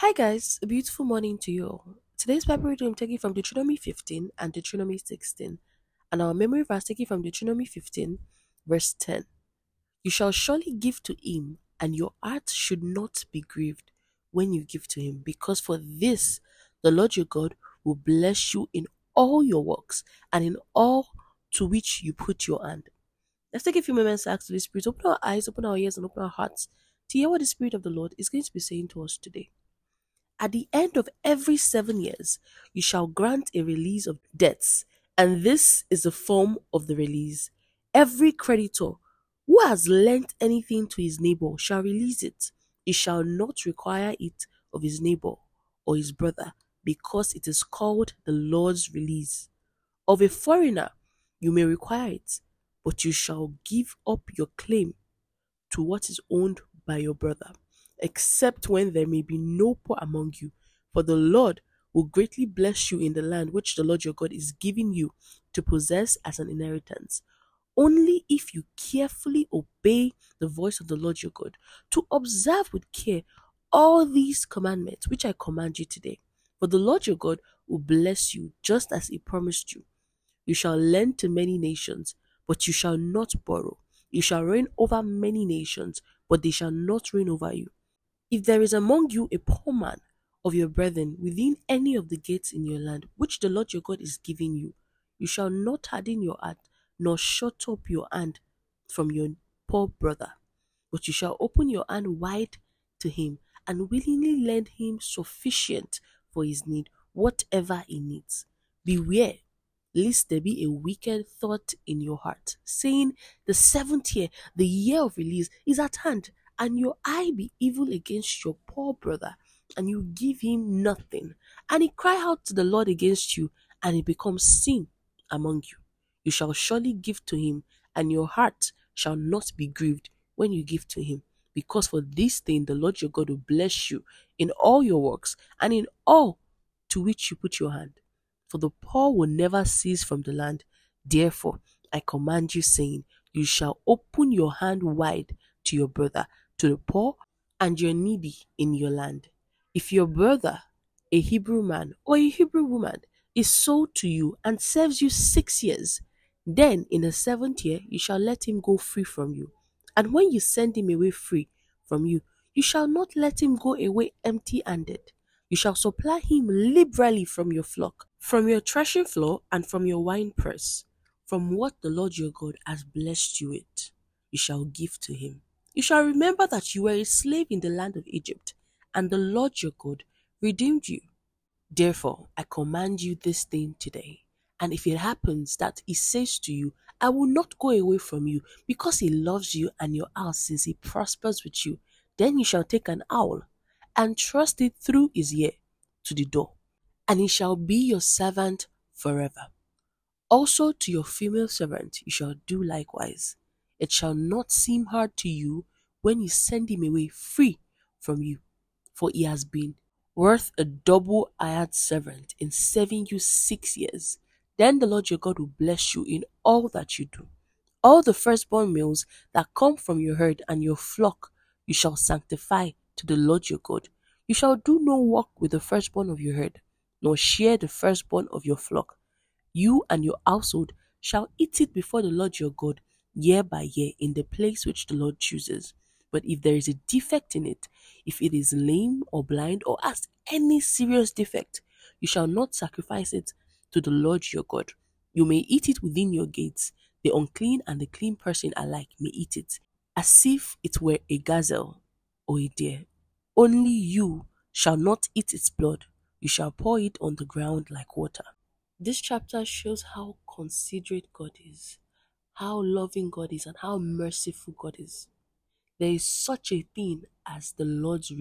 Hi guys, a beautiful morning to you all. Today's Bible reading I'm taking from Deuteronomy 15 and Deuteronomy 16, and our memory verse taken from Deuteronomy 15, verse 10. You shall surely give to him, and your heart should not be grieved when you give to him, because for this the Lord your God will bless you in all your works and in all to which you put your hand. Let's take a few moments to ask the Spirit, open our eyes, open our ears, and open our hearts to hear what the Spirit of the Lord is going to be saying to us today. At the end of every seven years, you shall grant a release of debts, and this is the form of the release. Every creditor who has lent anything to his neighbor shall release it. He shall not require it of his neighbor or his brother, because it is called the Lord's release. Of a foreigner, you may require it, but you shall give up your claim to what is owned by your brother except when there may be no poor among you. For the Lord will greatly bless you in the land which the Lord your God is giving you to possess as an inheritance. Only if you carefully obey the voice of the Lord your God, to observe with care all these commandments which I command you today. For the Lord your God will bless you just as he promised you. You shall lend to many nations, but you shall not borrow. You shall reign over many nations, but they shall not reign over you. If there is among you a poor man of your brethren within any of the gates in your land, which the Lord your God is giving you, you shall not harden your heart, nor shut up your hand from your poor brother, but you shall open your hand wide to him and willingly lend him sufficient for his need, whatever he needs. Beware lest there be a wicked thought in your heart, saying, The seventh year, the year of release, is at hand, and your eye be evil against your poor brother, and you give him nothing, and he cry out to the Lord against you, and it becomes sin among you. You shall surely give to him, and your heart shall not be grieved when you give to him. Because for this thing the Lord your God will bless you in all your works and in all to which you put your hand. For the poor will never cease from the land. Therefore, I command you, saying, You shall open your hand wide to your brother, to the poor and your needy in your land. If your brother, a Hebrew man or a Hebrew woman, is sold to you and serves you six years, then in the seventh year you shall let him go free from you. And when you send him away free from you, you shall not let him go away empty handed. You shall supply him liberally from your flock, from your threshing floor, and from your winepress. From what the Lord your God has blessed you with, you shall give to him. You shall remember that you were a slave in the land of Egypt, and the Lord your God redeemed you. Therefore, I command you this thing today. And if it happens that he says to you, I will not go away from you, because he loves you and your house, since he prospers with you, then you shall take an awl and thrust it through his ear to the door, and he shall be your servant forever. Also to your female servant you shall do likewise. It shall not seem hard to you when you send him away free from you, for he has been worth a double hired servant in serving you six years. Then the Lord your God will bless you in all that you do. All the firstborn males that come from your herd and your flock you shall sanctify to the Lord your God. You shall do no work with the firstborn of your herd, nor share the firstborn of your flock. You and your household shall eat it before the Lord your God year by year in the place which the Lord chooses. But if there is a defect in it, if it is lame or blind or has any serious defect, you shall not sacrifice it to the Lord your God. You may eat it within your gates. The unclean and the clean person alike may eat it, as if it were a gazelle or a deer. Only you shall not eat its blood. You shall pour it on the ground like water. This chapter shows how considerate God is how loving God is and how merciful God is. There is such a thing as the Lord's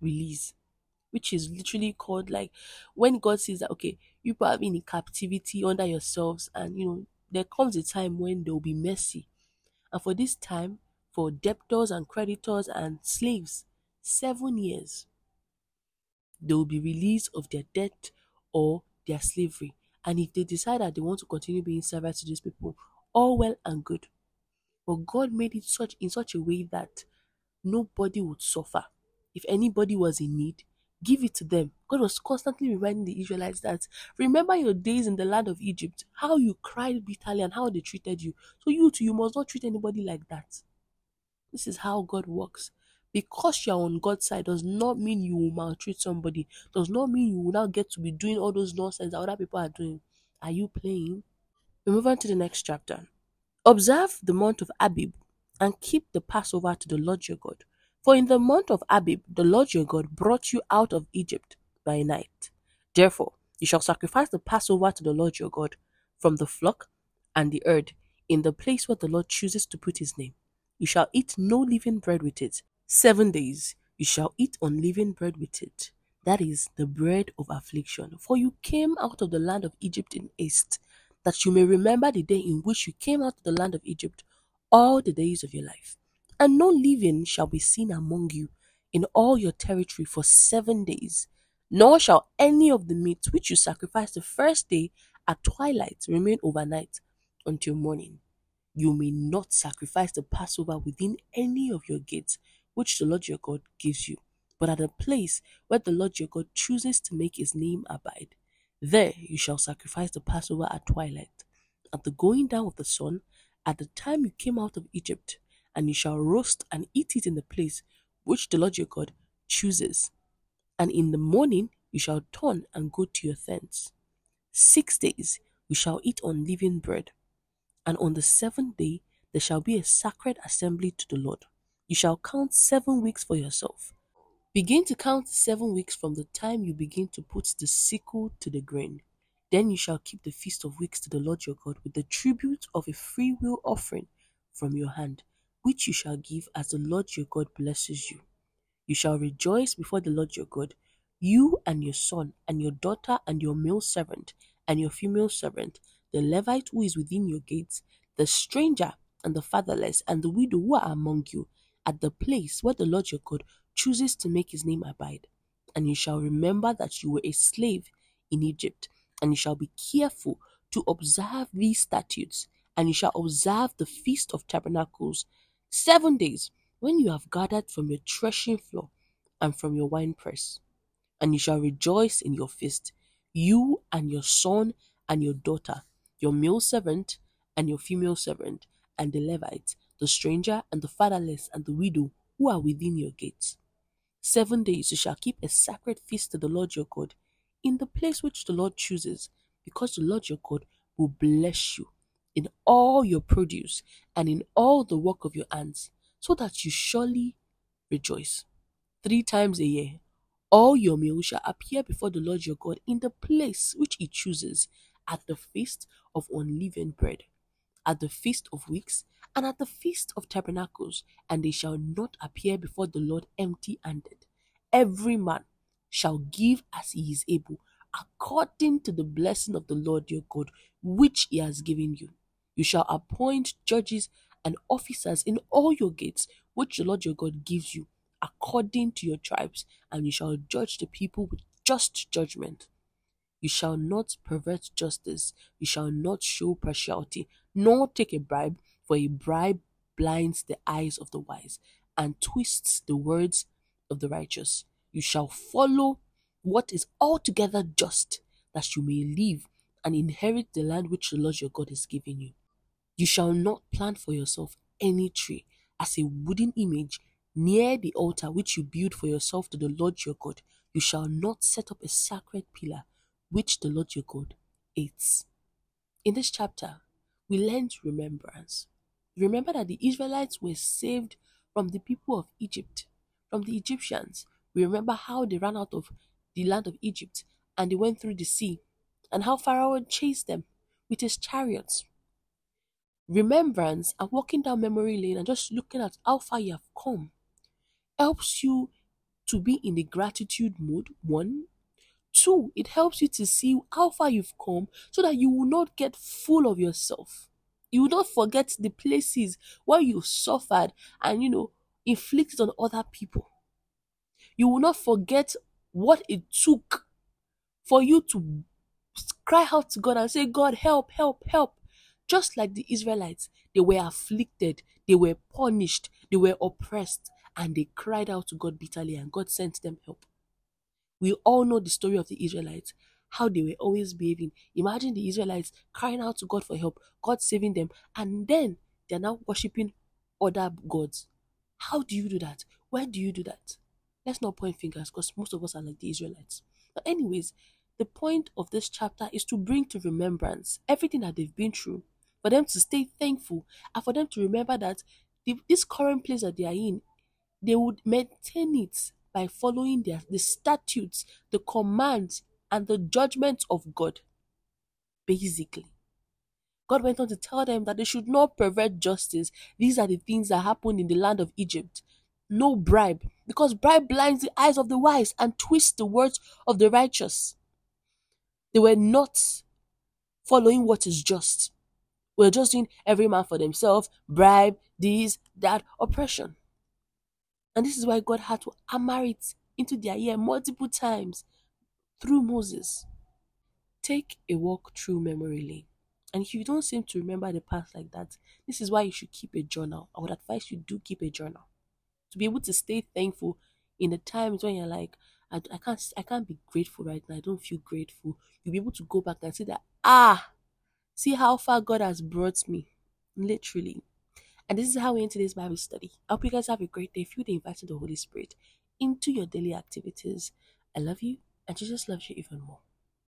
release, which is literally called like when God says that, okay, you have been in captivity under yourselves, and you know, there comes a time when there will be mercy. And for this time, for debtors and creditors and slaves, seven years, they will be released of their debt or their slavery. And if they decide that they want to continue being servants to these people, all well and good. But God made it such in such a way that nobody would suffer. If anybody was in need, give it to them. God was constantly reminding the Israelites that remember your days in the land of Egypt, how you cried bitterly and how they treated you. So you too, you must not treat anybody like that. This is how God works. Because you're on God's side does not mean you will maltreat somebody, does not mean you will now get to be doing all those nonsense that other people are doing. Are you playing? We move on to the next chapter. Observe the month of Abib and keep the Passover to the Lord your God. For in the month of Abib, the Lord your God brought you out of Egypt by night. Therefore, you shall sacrifice the Passover to the Lord your God from the flock and the herd in the place where the Lord chooses to put his name. You shall eat no leavened bread with it. Seven days you shall eat unleavened bread with it. That is the bread of affliction. For you came out of the land of Egypt in haste, that you may remember the day in which you came out of the land of Egypt all the days of your life. And no leaven shall be seen among you in all your territory for seven days, nor shall any of the meat which you sacrifice the first day at twilight remain overnight until morning. You may not sacrifice the Passover within any of your gates, which the Lord your God gives you, but at a place where the Lord your God chooses to make his name abide. There you shall sacrifice the Passover at twilight, at the going down of the sun, at the time you came out of Egypt, and you shall roast and eat it in the place which the Lord your God chooses. And in the morning you shall turn and go to your tents. Six days you shall eat unleavened bread, and on the seventh day there shall be a sacred assembly to the Lord. You shall count seven weeks for yourself. Begin to count seven weeks from the time you begin to put the sickle to the grain. Then you shall keep the feast of weeks to the Lord your God with the tribute of a freewill offering from your hand, which you shall give as the Lord your God blesses you. You shall rejoice before the Lord your God, you and your son, and your daughter, and your male servant, and your female servant, the Levite who is within your gates, the stranger, and the fatherless, and the widow who are among you, at the place where the Lord your God chooses to make his name abide. And you shall remember that you were a slave in Egypt and you shall be careful to observe these statutes, and you shall observe the feast of tabernacles seven days when you have gathered from your threshing floor and from your winepress. And you shall rejoice in your feast, you and your son and your daughter, your male servant and your female servant, and the Levite, the stranger and the fatherless and the widow who are within your gates. Seven days you shall keep a sacred feast to the Lord your God in the place which the Lord chooses, because the Lord your God will bless you in all your produce and in all the work of your hands, so that you surely rejoice. Three times a year, all your meals shall appear before the Lord your God in the place which he chooses, at the feast of unleavened bread, at the feast of weeks, and at the feast of tabernacles, and they shall not appear before the Lord empty handed. Every man shall give as he is able, according to the blessing of the Lord your God, which he has given you. You shall appoint judges and officers in all your gates, which the Lord your God gives you, according to your tribes, and you shall judge the people with just judgment. You shall not pervert justice, you shall not show partiality, nor take a bribe, for a bribe blinds the eyes of the wise and twists the words of the righteous. You shall follow what is altogether just, that you may live and inherit the land which the Lord your God is giving you. You shall not plant for yourself any tree as a wooden image near the altar which you build for yourself to the Lord your God. You shall not set up a sacred pillar which the Lord your God hates. In this chapter, we learn remembrance. Remember that the Israelites were saved from the people of Egypt, from the Egyptians, we remember how they ran out of the land of Egypt and they went through the sea, and how Pharaoh chased them with his chariots. Remembrance and walking down memory lane and just looking at how far you have come helps you to be in the gratitude mood. One, two, it helps you to see how far you've come so that you will not get full of yourself. You will not forget the places where you suffered and you know inflicted on other people. You will not forget what it took for you to cry out to God and say, God, help, help, help. Just like the Israelites, they were afflicted, they were punished, they were oppressed, and they cried out to God bitterly, and God sent them help. We all know the story of the Israelites, how they were always behaving. Imagine the Israelites crying out to God for help, God saving them, and then they're now worshiping other gods. How do you do that? Why do you do that? Let's not point fingers because most of us are like the Israelites. But, anyways, the point of this chapter is to bring to remembrance everything that they've been through, for them to stay thankful, and for them to remember that the, this current place that they are in, they would maintain it by following their, the statutes, the commands, and the judgment of God. Basically. God went on to tell them that they should not pervert justice. These are the things that happened in the land of Egypt. No bribe, because bribe blinds the eyes of the wise and twists the words of the righteous. They were not following what is just. We're just doing every man for themselves, bribe, this, that, oppression. And this is why God had to hammer it into their ear multiple times through Moses. Take a walk through memory lane. And if you don't seem to remember the past like that, this is why you should keep a journal. I would advise you do keep a journal to be able to stay thankful in the times when you're like, I, I can't I can't be grateful right now. I don't feel grateful. You'll be able to go back and say that ah, see how far God has brought me, literally. And this is how we end today's Bible study. I hope you guys have a great day. Feel the inviting the Holy Spirit into your daily activities. I love you, and Jesus loves you even more.